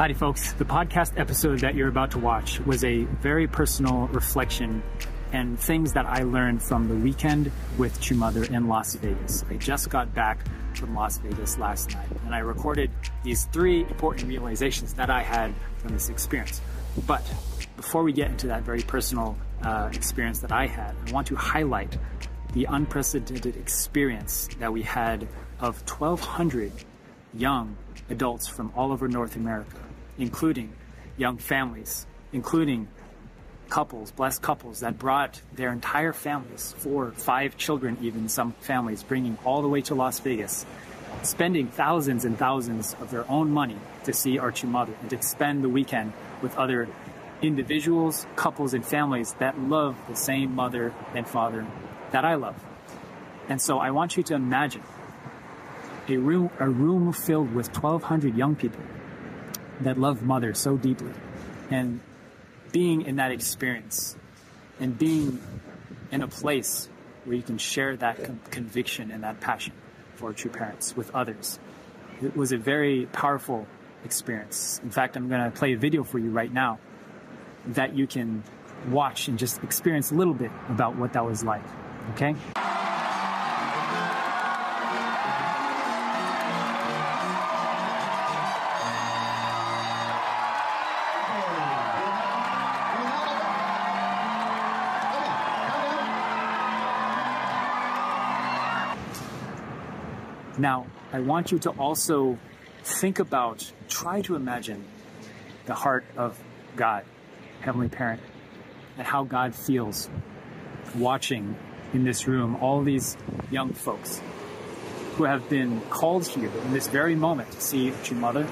Howdy, folks. The podcast episode that you're about to watch was a very personal reflection and things that I learned from the weekend with True Mother in Las Vegas. I just got back from Las Vegas last night and I recorded these three important realizations that I had from this experience. But before we get into that very personal uh, experience that I had, I want to highlight the unprecedented experience that we had of 1,200 young adults from all over North America including young families, including couples, blessed couples that brought their entire families, four, five children, even some families, bringing all the way to Las Vegas, spending thousands and thousands of their own money to see our true mother and to spend the weekend with other individuals, couples, and families that love the same mother and father that I love. And so I want you to imagine a room, a room filled with 1,200 young people that love mother so deeply and being in that experience and being in a place where you can share that con- conviction and that passion for true parents with others. It was a very powerful experience. In fact, I'm going to play a video for you right now that you can watch and just experience a little bit about what that was like. Okay? Now, I want you to also think about, try to imagine the heart of God, Heavenly Parent, and how God feels watching in this room all these young folks who have been called here in this very moment to see True Mother,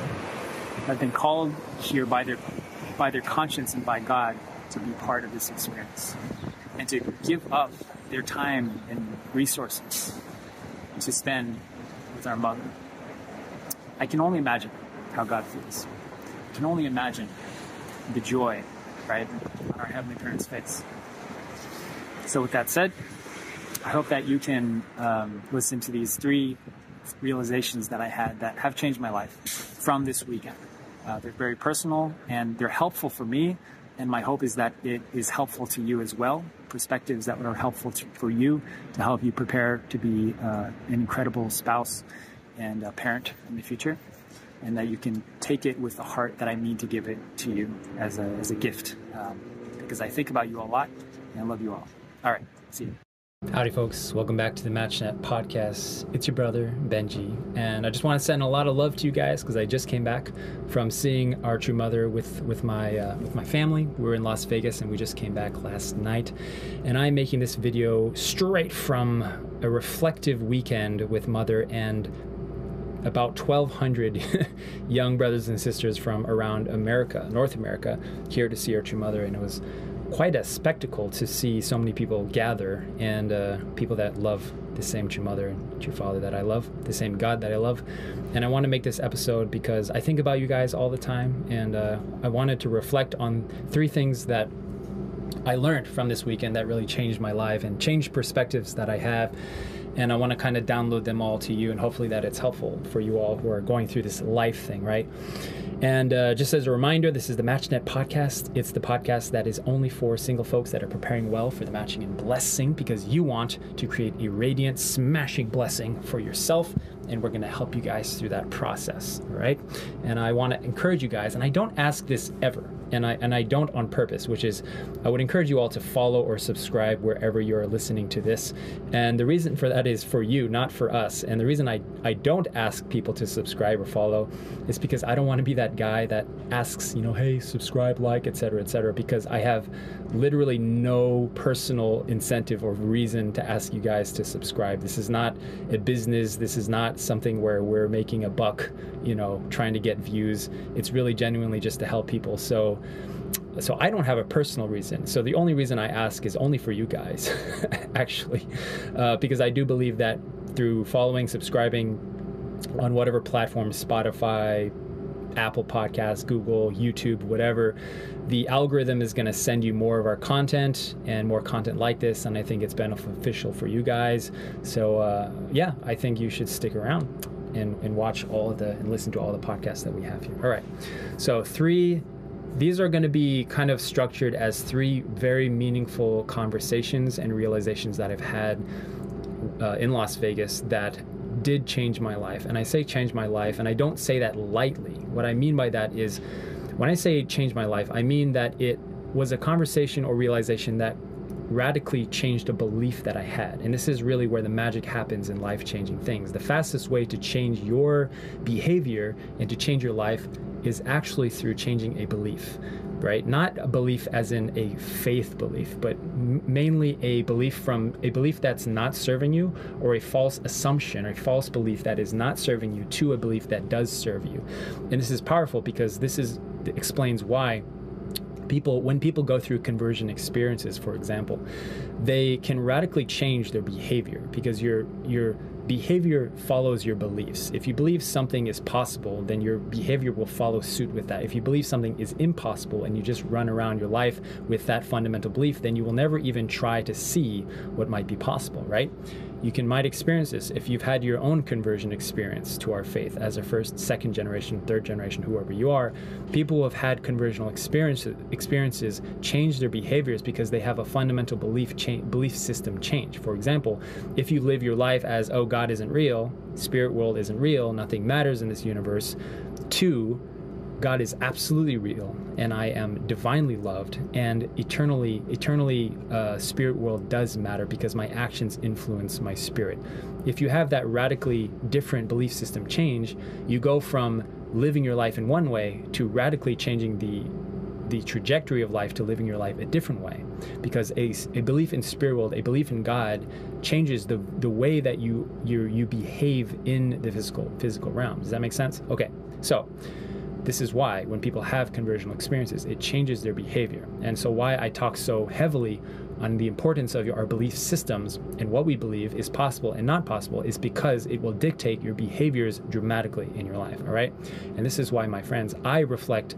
have been called here by their by their conscience and by God to be part of this experience and to give up their time and resources to spend with our mother. I can only imagine how God feels. I can only imagine the joy, right, on our Heavenly Parent's face. So, with that said, I hope that you can um, listen to these three realizations that I had that have changed my life from this weekend. Uh, they're very personal and they're helpful for me, and my hope is that it is helpful to you as well. Perspectives that are helpful to, for you to help you prepare to be uh, an incredible spouse and a parent in the future, and that you can take it with the heart that I mean to give it to you as a, as a gift. Um, because I think about you a lot and I love you all. All right, see you. Howdy, folks. Welcome back to the MatchNet podcast. It's your brother, Benjy. And I just want to send a lot of love to you guys because I just came back from seeing our true mother with, with, my, uh, with my family. We were in Las Vegas and we just came back last night. And I'm making this video straight from a reflective weekend with mother and about 1,200 young brothers and sisters from around America, North America, here to see our true mother. And it was quite a spectacle to see so many people gather and uh, people that love the same true mother and true father that I love, the same God that I love. And I want to make this episode because I think about you guys all the time, and uh, I wanted to reflect on three things that I learned from this weekend that really changed my life and changed perspectives that I have. And I want to kind of download them all to you, and hopefully that it's helpful for you all who are going through this life thing, right? And uh, just as a reminder, this is the MatchNet podcast. It's the podcast that is only for single folks that are preparing well for the matching and blessing because you want to create a radiant, smashing blessing for yourself. And we're going to help you guys through that process. All right. And I want to encourage you guys, and I don't ask this ever, and I and I don't on purpose, which is I would encourage you all to follow or subscribe wherever you're listening to this. And the reason for that is for you, not for us. And the reason I, I don't ask people to subscribe or follow is because I don't want to be that guy that asks, you know, hey, subscribe, like, etc., etc., because I have literally no personal incentive or reason to ask you guys to subscribe. This is not a business. This is not something where we're making a buck, you know, trying to get views. It's really genuinely just to help people. So so I don't have a personal reason. So the only reason I ask is only for you guys, actually, uh, because I do believe that through following, subscribing on whatever platform, Spotify, Apple Podcasts, Google, YouTube, whatever, the algorithm is going to send you more of our content and more content like this. And I think it's beneficial for you guys. So, uh, yeah, I think you should stick around and, and watch all of the and listen to all the podcasts that we have here. All right. So three these are going to be kind of structured as three very meaningful conversations and realizations that I've had uh, in Las Vegas that did change my life. And I say change my life, and I don't say that lightly. What I mean by that is when I say change my life, I mean that it was a conversation or realization that radically changed a belief that I had. And this is really where the magic happens in life changing things. The fastest way to change your behavior and to change your life is actually through changing a belief, right? Not a belief as in a faith belief, but m- mainly a belief from a belief that's not serving you or a false assumption or a false belief that is not serving you to a belief that does serve you. And this is powerful because this is explains why people when people go through conversion experiences for example they can radically change their behavior because your your behavior follows your beliefs. If you believe something is possible then your behavior will follow suit with that. If you believe something is impossible and you just run around your life with that fundamental belief then you will never even try to see what might be possible right you can might experience this if you've had your own conversion experience to our faith as a first, second generation, third generation, whoever you are. People who have had conversional experiences, experiences change their behaviors because they have a fundamental belief belief system change. For example, if you live your life as oh God isn't real, spirit world isn't real, nothing matters in this universe, two God is absolutely real, and I am divinely loved, and eternally, eternally, uh, spirit world does matter because my actions influence my spirit. If you have that radically different belief system change, you go from living your life in one way to radically changing the the trajectory of life to living your life a different way. Because a, a belief in spirit world a belief in god changes the the way that you you you behave in the physical physical realm. Does that make sense? Okay. So this is why when people have conversional experiences, it changes their behavior. And so, why I talk so heavily on the importance of our belief systems and what we believe is possible and not possible is because it will dictate your behaviors dramatically in your life. All right. And this is why, my friends, I reflect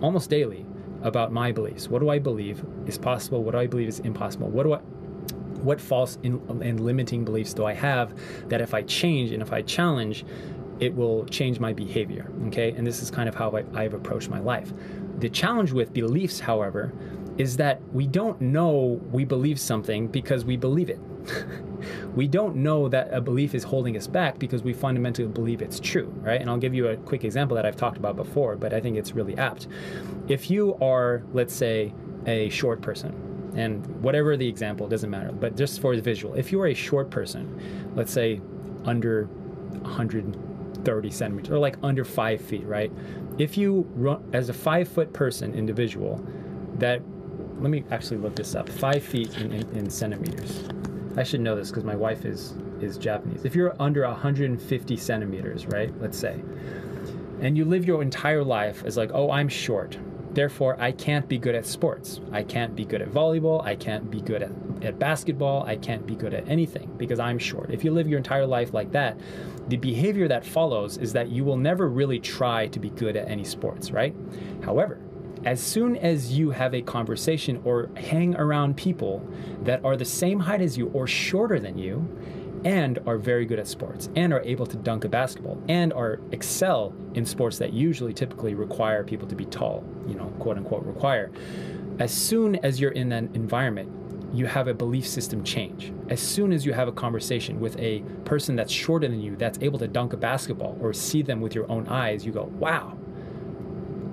almost daily about my beliefs. What do I believe is possible? What do I believe is impossible? What do I what false and limiting beliefs do I have that if I change and if I challenge, it will change my behavior. Okay, and this is kind of how I, I've approached my life. The challenge with beliefs, however, is that we don't know we believe something because we believe it. we don't know that a belief is holding us back because we fundamentally believe it's true, right? And I'll give you a quick example that I've talked about before, but I think it's really apt. If you are, let's say, a short person, and whatever the example doesn't matter, but just for the visual, if you are a short person, let's say under 100 30 centimeters or like under five feet, right? If you run as a five foot person individual, that let me actually look this up five feet in, in, in centimeters. I should know this because my wife is is Japanese. If you're under 150 centimeters, right? Let's say, and you live your entire life as like, oh, I'm short. Therefore, I can't be good at sports. I can't be good at volleyball. I can't be good at, at basketball. I can't be good at anything because I'm short. If you live your entire life like that, the behavior that follows is that you will never really try to be good at any sports, right? However, as soon as you have a conversation or hang around people that are the same height as you or shorter than you, and are very good at sports and are able to dunk a basketball and are excel in sports that usually typically require people to be tall, you know, quote unquote require. As soon as you're in that environment, you have a belief system change. As soon as you have a conversation with a person that's shorter than you, that's able to dunk a basketball or see them with your own eyes, you go, wow,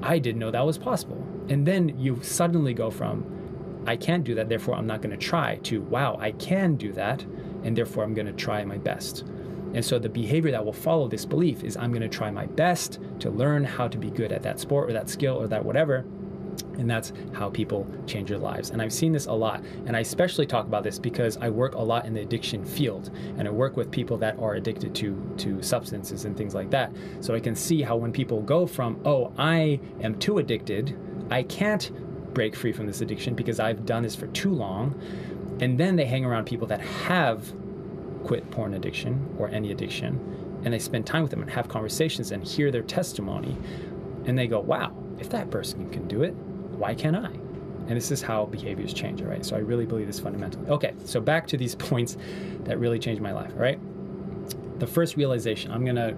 I didn't know that was possible. And then you suddenly go from, I can't do that, therefore I'm not going to try, to, wow, I can do that, and therefore I'm going to try my best. And so the behavior that will follow this belief is I'm going to try my best to learn how to be good at that sport or that skill or that whatever and that's how people change their lives. And I've seen this a lot. And I especially talk about this because I work a lot in the addiction field and I work with people that are addicted to, to substances and things like that. So I can see how when people go from, oh, I am too addicted, I can't break free from this addiction because I've done this for too long. And then they hang around people that have quit porn addiction or any addiction and they spend time with them and have conversations and hear their testimony and they go, wow, if that person can do it, why can't I? And this is how behaviors change, all right? So I really believe this fundamentally. Okay, so back to these points that really changed my life, all right? The first realization, I'm gonna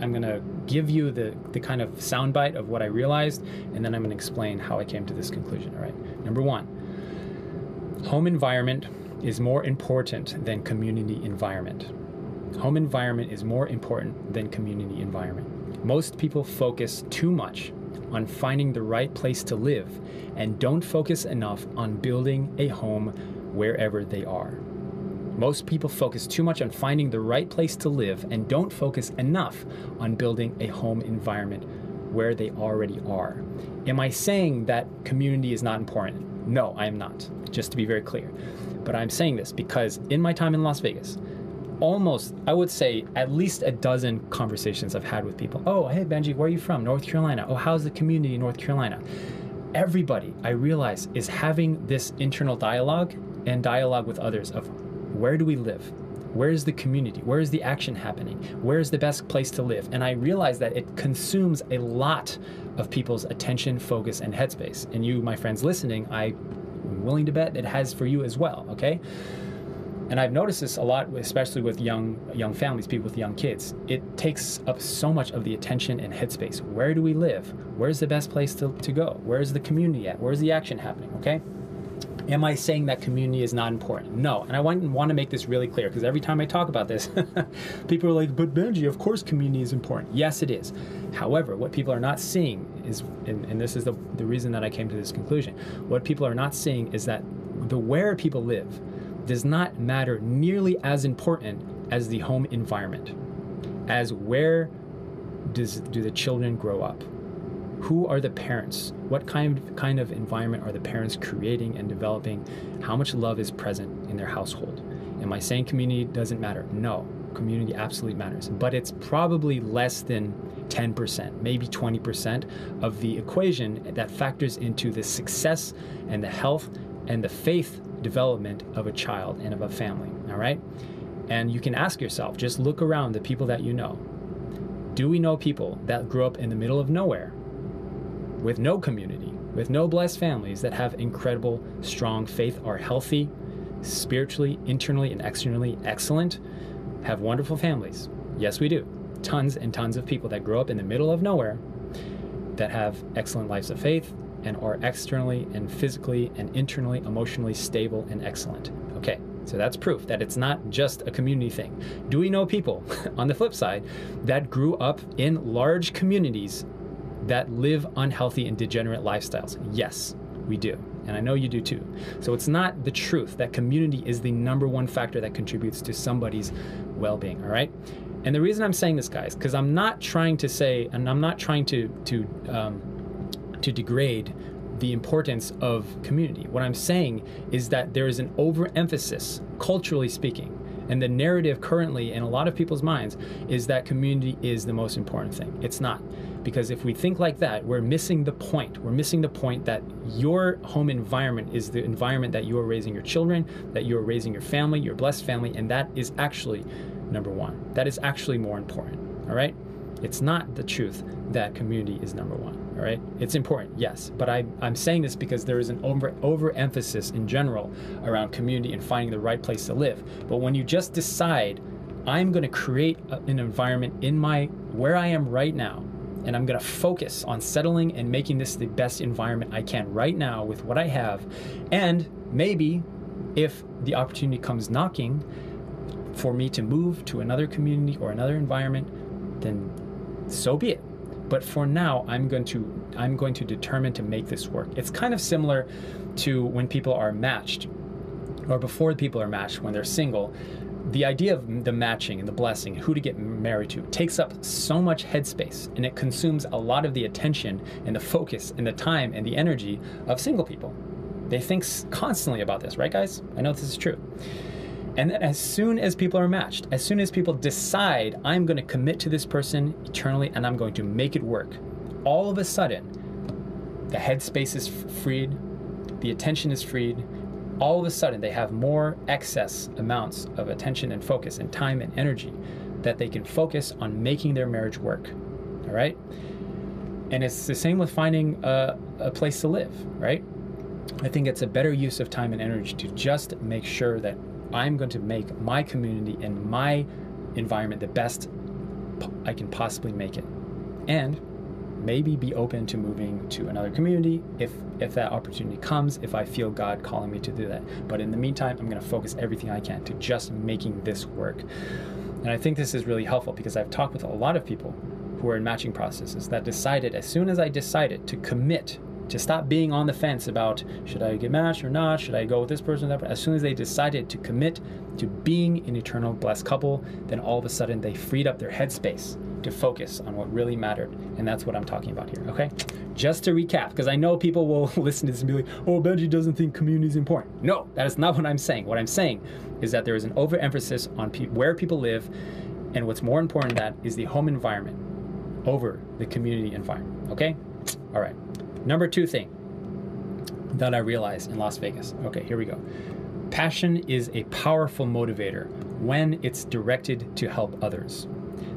I'm gonna give you the the kind of soundbite of what I realized, and then I'm gonna explain how I came to this conclusion. All right. Number one, home environment is more important than community environment. Home environment is more important than community environment. Most people focus too much on finding the right place to live and don't focus enough on building a home wherever they are. Most people focus too much on finding the right place to live and don't focus enough on building a home environment where they already are. Am I saying that community is not important? No, I am not, just to be very clear. But I'm saying this because in my time in Las Vegas, almost, I would say, at least a dozen conversations I've had with people. Oh, hey, Benjy, where are you from? North Carolina. Oh, how's the community in North Carolina? Everybody, I realize, is having this internal dialogue and dialogue with others of where do we live? Where is the community? Where is the action happening? Where is the best place to live? And I realize that it consumes a lot of people's attention, focus, and headspace. And you, my friends listening, I'm willing to bet it has for you as well, okay? And I've noticed this a lot, especially with young young families, people with young kids. It takes up so much of the attention and headspace. Where do we live? Where's the best place to, to go? Where's the community at? Where's the action happening? Okay. Am I saying that community is not important? No. And I want, want to make this really clear because every time I talk about this, people are like, but Benjy, of course community is important. Yes, it is. However, what people are not seeing is, and, and this is the, the reason that I came to this conclusion, what people are not seeing is that the where people live, does not matter nearly as important as the home environment, as where does do the children grow up? Who are the parents? What kind of, kind of environment are the parents creating and developing? How much love is present in their household? Am I saying community doesn't matter? No, community absolutely matters, but it's probably less than 10%, maybe 20% of the equation that factors into the success and the health and the faith development of a child and of a family, all right? And you can ask yourself, just look around the people that you know. Do we know people that grew up in the middle of nowhere with no community, with no blessed families that have incredible, strong faith, are healthy, spiritually, internally, and externally excellent, have wonderful families? Yes, we do. Tons and tons of people that grow up in the middle of nowhere that have excellent lives of faith, and are externally and physically and internally emotionally stable and excellent. Okay, so that's proof that it's not just a community thing. Do we know people, on the flip side, that grew up in large communities that live unhealthy and degenerate lifestyles? Yes, we do. And I know you do too. So it's not the truth that community is the number one factor that contributes to somebody's well being, all right? And the reason I'm saying this, guys, because I'm not trying to say, and I'm not trying to, to, um, to degrade the importance of community. What I'm saying is that there is an overemphasis, culturally speaking, and the narrative currently in a lot of people's minds is that community is the most important thing. It's not. Because if we think like that, we're missing the point. We're missing the point that your home environment is the environment that you are raising your children, that you are raising your family, your blessed family, and that is actually number one. That is actually more important. All right? It's not the truth that community is number one. All right, it's important, yes, but I, I'm saying this because there is an over overemphasis in general around community and finding the right place to live. But when you just decide, I'm going to create a, an environment in my where I am right now, and I'm going to focus on settling and making this the best environment I can right now with what I have, and maybe if the opportunity comes knocking for me to move to another community or another environment, then so be it but for now i'm going to i'm going to determine to make this work. It's kind of similar to when people are matched or before people are matched when they're single. The idea of the matching and the blessing who to get married to takes up so much headspace and it consumes a lot of the attention and the focus and the time and the energy of single people. They think constantly about this right guys? I know this is true and then as soon as people are matched, as soon as people decide, I'm going to commit to this person eternally and I'm going to make it work, all of a sudden, the headspace is freed, the attention is freed. All of a sudden, they have more excess amounts of attention and focus and time and energy that they can focus on making their marriage work. All right? And it's the same with finding a, a place to live, right? I think it's a better use of time and energy to just make sure that I'm going to make my community and my environment the best I can possibly make it. And maybe be open to moving to another community if if that opportunity comes if i feel god calling me to do that but in the meantime i'm going to focus everything i can to just making this work and i think this is really helpful because i've talked with a lot of people who are in matching processes that decided as soon as i decided to commit to stop being on the fence about should I get matched or not, should I go with this person, that person. As soon as they decided to commit to being an eternal blessed couple, then all of a sudden they freed up their headspace to focus on what really mattered. And that's what I'm talking about here, okay? Just to recap, because I know people will listen to this and be like, oh, Benjy doesn't think community is important. No, that is not what I'm saying. What I'm saying is that there is an overemphasis on pe- where people live, and what's more important than that is the home environment over the community environment, okay? All right. Number two thing that I realized in Las Vegas. Okay, here we go. Passion is a powerful motivator when it's directed to help others.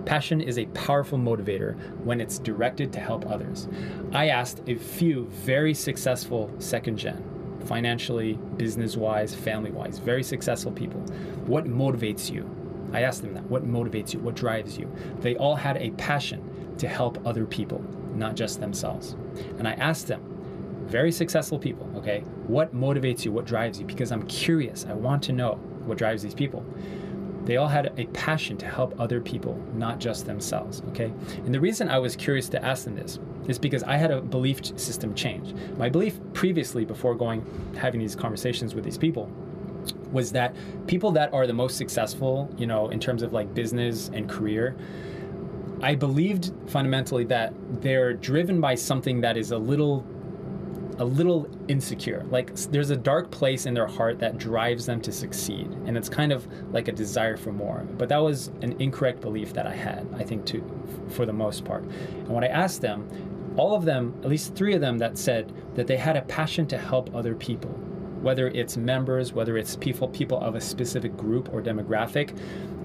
Passion is a powerful motivator when it's directed to help others. I asked a few very successful second gen, financially, business wise, family wise, very successful people, what motivates you? I asked them that. What motivates you? What drives you? They all had a passion to help other people, not just themselves. And I asked them, very successful people, okay, what motivates you? What drives you? Because I'm curious. I want to know what drives these people they all had a passion to help other people, not just themselves. Okay, and the reason I was curious to ask them this is because I had a belief system change. My belief previously, before going having these conversations with these people, was that people that are the most successful, you know, in terms of like business and career, I believed fundamentally that they're driven by something that is a little a little insecure. Like there's a dark place in their heart that drives them to succeed, and it's kind of like a desire for more. But that was an incorrect belief that I had, I think, too, for the most part. And when I asked them, all of them, at least three of them, that said that they had a passion to help other people, whether it's members, whether it's people people of a specific group or demographic.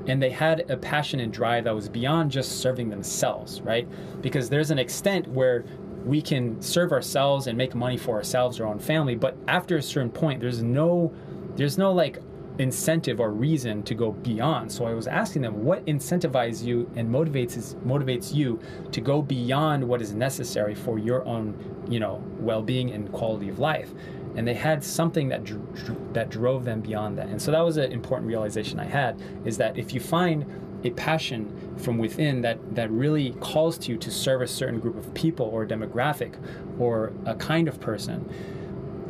And they had a passion and drive that was beyond just serving themselves, right? Because there's an extent where we can serve ourselves and make money for ourselves or our own family but after a certain point there's no there's no like incentive or reason to go beyond so i was asking them what incentivizes you and motivates motivates you to go beyond what is necessary for your own you know well-being and quality of life and they had something that dr- that drove them beyond that and so that was an important realization i had is that if you find a passion from within that, that really calls to you to serve a certain group of people or demographic or a kind of person,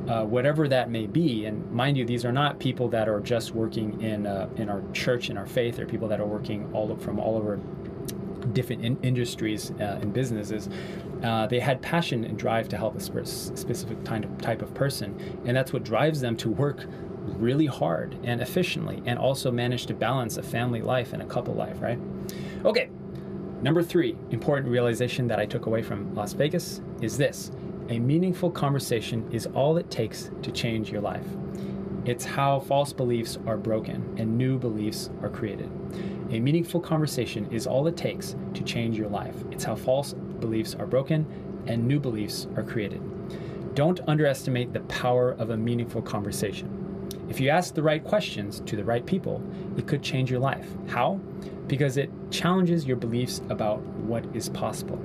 uh, whatever that may be. And mind you, these are not people that are just working in, uh, in our church, in our faith. They're people that are working all from all over different in- industries uh, and businesses. Uh, they had passion and drive to help a sp- specific kind of type of person, and that's what drives them to work really hard and efficiently and also manage to balance a family life and a couple life, right? Okay, number three important realization that I took away from Las Vegas is this a meaningful conversation is all it takes to change your life. It's how false beliefs are broken and new beliefs are created. A meaningful conversation is all it takes to change your life. It's how false beliefs are broken and new beliefs are created. Don't underestimate the power of a meaningful conversation. If you ask the right questions to the right people, it could change your life. How? Because it challenges your beliefs about what is possible.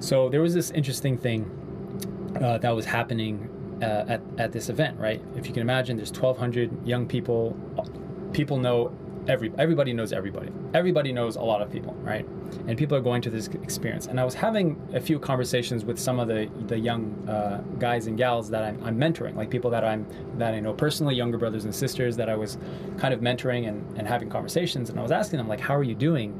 So there was this interesting thing uh, that was happening uh, at, at this event, right? If you can imagine, there's 1,200 young people. People know every everybody knows everybody. Everybody knows a lot of people, right? And people are going to this experience. And I was having a few conversations with some of the the young uh, guys and gals that I'm, I'm, mentoring, like people that I'm that I know personally, younger brothers and sisters that I was kind of mentoring and, and having conversations. And I was asking them like, how are you doing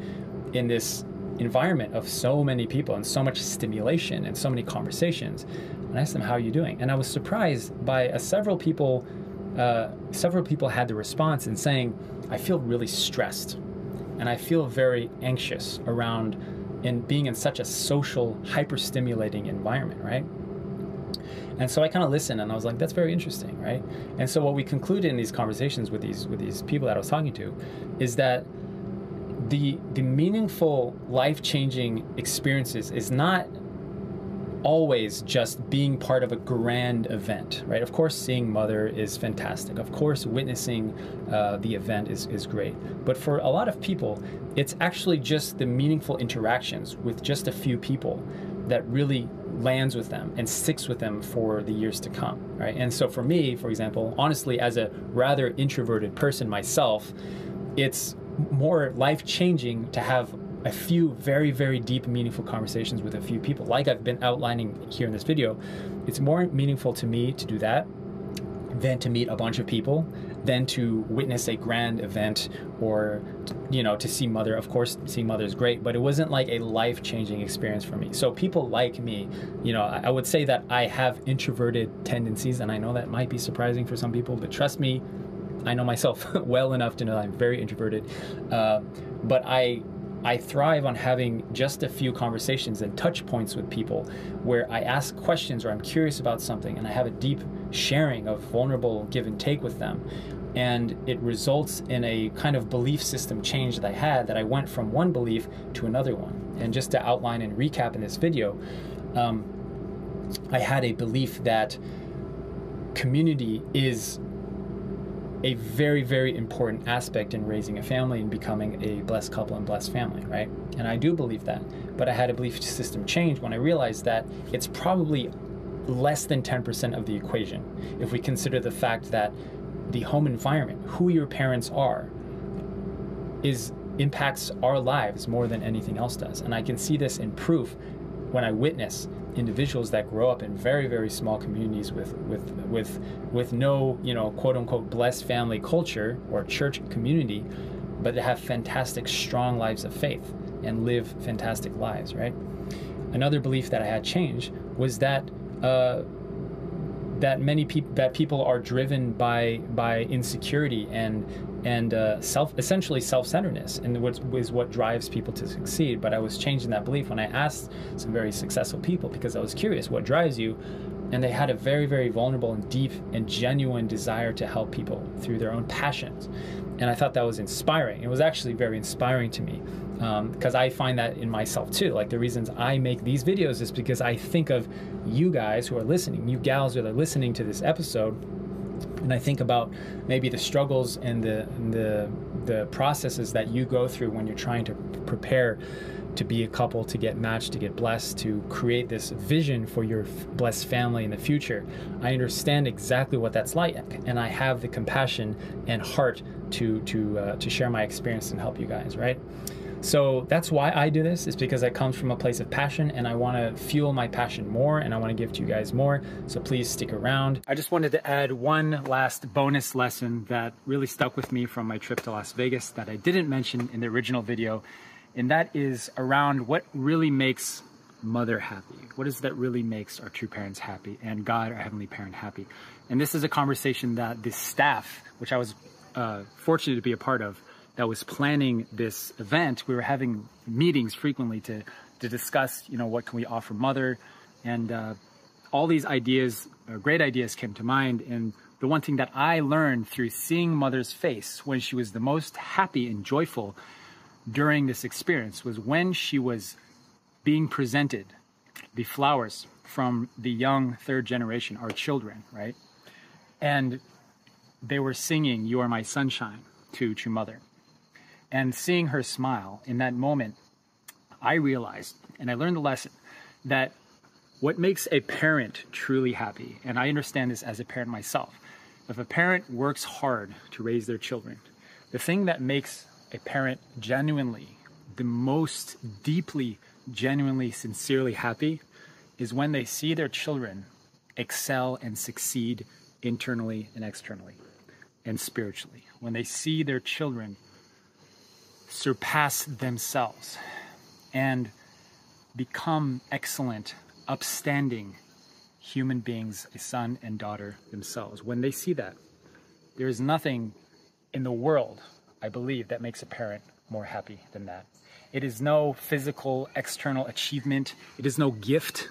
in this environment of so many people and so much stimulation and so many conversations? And I asked them, how are you doing? And I was surprised by uh, several people. Uh, several people had the response in saying I feel really stressed and I feel very anxious around in being in such a social, hyper stimulating environment, right? And so I kind of listened and I was like, that's very interesting, right? And so what we concluded in these conversations with these with these people that I was talking to is that the the meaningful life-changing experiences is not always just being part of a grand event, right? Of course, seeing Mother is fantastic. Of course, witnessing uh, the event is, is great. But for a lot of people, it's actually just the meaningful interactions with just a few people that really lands with them and sticks with them for the years to come, right? And so for me, for example, honestly, as a rather introverted person myself, it's more life changing to have a few very, very deep, meaningful conversations with a few people, like I've been outlining here in this video. It's more meaningful to me to do that than to meet a bunch of people than to witness a grand event or you know to see mother of course seeing mother is great but it wasn't like a life-changing experience for me so people like me you know i would say that i have introverted tendencies and i know that might be surprising for some people but trust me i know myself well enough to know i'm very introverted uh, but i I thrive on having just a few conversations and touch points with people where I ask questions or I'm curious about something and I have a deep sharing of vulnerable give and take with them. And it results in a kind of belief system change that I had that I went from one belief to another one. And just to outline and recap in this video, um, I had a belief that community is a very, very important aspect in raising a family and becoming a blessed couple and blessed family, right? And I do believe that. But I had a belief system change when I realized that it's probably less than 10% of the equation if we consider the fact that the home environment, who your parents are, is impacts our lives more than anything else does. And I can see this in proof when I witness individuals that grow up in very very small communities with with with with no you know quote unquote blessed family culture or church community but have fantastic strong lives of faith and live fantastic lives right? Another belief that i had changed was that uh, that many people that people are driven by by insecurity and and uh, self essentially self-centeredness and what is what drives people to succeed. But i was changing that belief when i asked some very successful people because i was curious what drives you and they had a very very vulnerable and deep and genuine desire to help people through their own passions. And i thought that was inspiring. It was actually very inspiring to me because um, i find that in myself too. Like the reasons i make these videos is because i think of you guys who are listening you gals who are listening to this episode and I think about maybe the struggles and the and the the processes that you go through when you're trying to prepare to be a couple, to get matched, to get blessed, to create this vision for your blessed family in the future. I understand exactly what that's like, and I have the compassion and heart to to uh, to share my experience and help you guys. Right. So that's why I do this, is because it comes from a place of passion and I want to fuel my passion more and I want to give to you guys more. So please stick around. I just wanted to add one last bonus lesson that really stuck with me from my trip to Las Vegas that I didn't mention in the original video. And that is around what really makes mother happy. What is that really makes our true parents happy and God, our heavenly parent, happy? And this is a conversation that the staff, which I was uh, fortunate to be a part of, that was planning this event, we were having meetings frequently to to discuss, you know, what can we offer mother, and uh, all these ideas, uh, great ideas, came to mind. And the one thing that I learned through seeing mother's face when she was the most happy and joyful during this experience was when she was being presented the flowers from the young third generation, our children, right? And they were singing, You Are My Sunshine to True Mother. And seeing her smile in that moment, I realized, and I learned the lesson, that what makes a parent truly happy, and I understand this as a parent myself, if a parent works hard to raise their children, the thing that makes a parent genuinely, the most deeply, genuinely, sincerely happy is when they see their children excel and succeed internally and externally and spiritually. When they see their children surpass themselves and become excellent, upstanding human beings, a son and daughter themselves. When they see that, there is nothing in the world, I believe, that makes a parent more happy than that. It is no physical, external achievement, it is no gift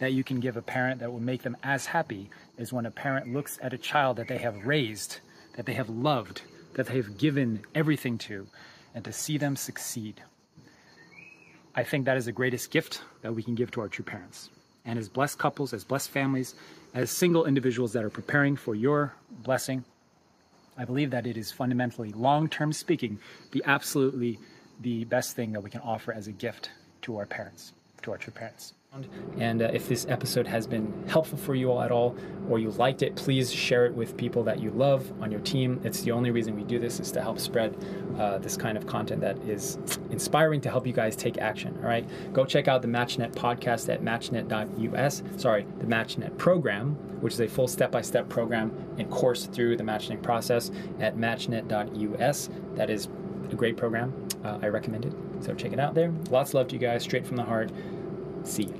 that you can give a parent that will make them as happy as when a parent looks at a child that they have raised, that they have loved, that they have given everything to, and to see them succeed. I think that is the greatest gift that we can give to our true parents. And as blessed couples, as blessed families, as single individuals that are preparing for your blessing, I believe that it is fundamentally, long term speaking, the absolutely the best thing that we can offer as a gift to our parents, to our true parents. And uh, if this episode has been helpful for you all at all, or you liked it, please share it with people that you love on your team. It's the only reason we do this is to help spread uh, this kind of content that is inspiring to help you guys take action. All right, go check out the MatchNet podcast at matchnet.us. Sorry, the MatchNet program, which is a full step-by-step program and course through the matching process at matchnet.us. That is a great program. Uh, I recommend it. So check it out there. Lots of love to you guys, straight from the heart. See you.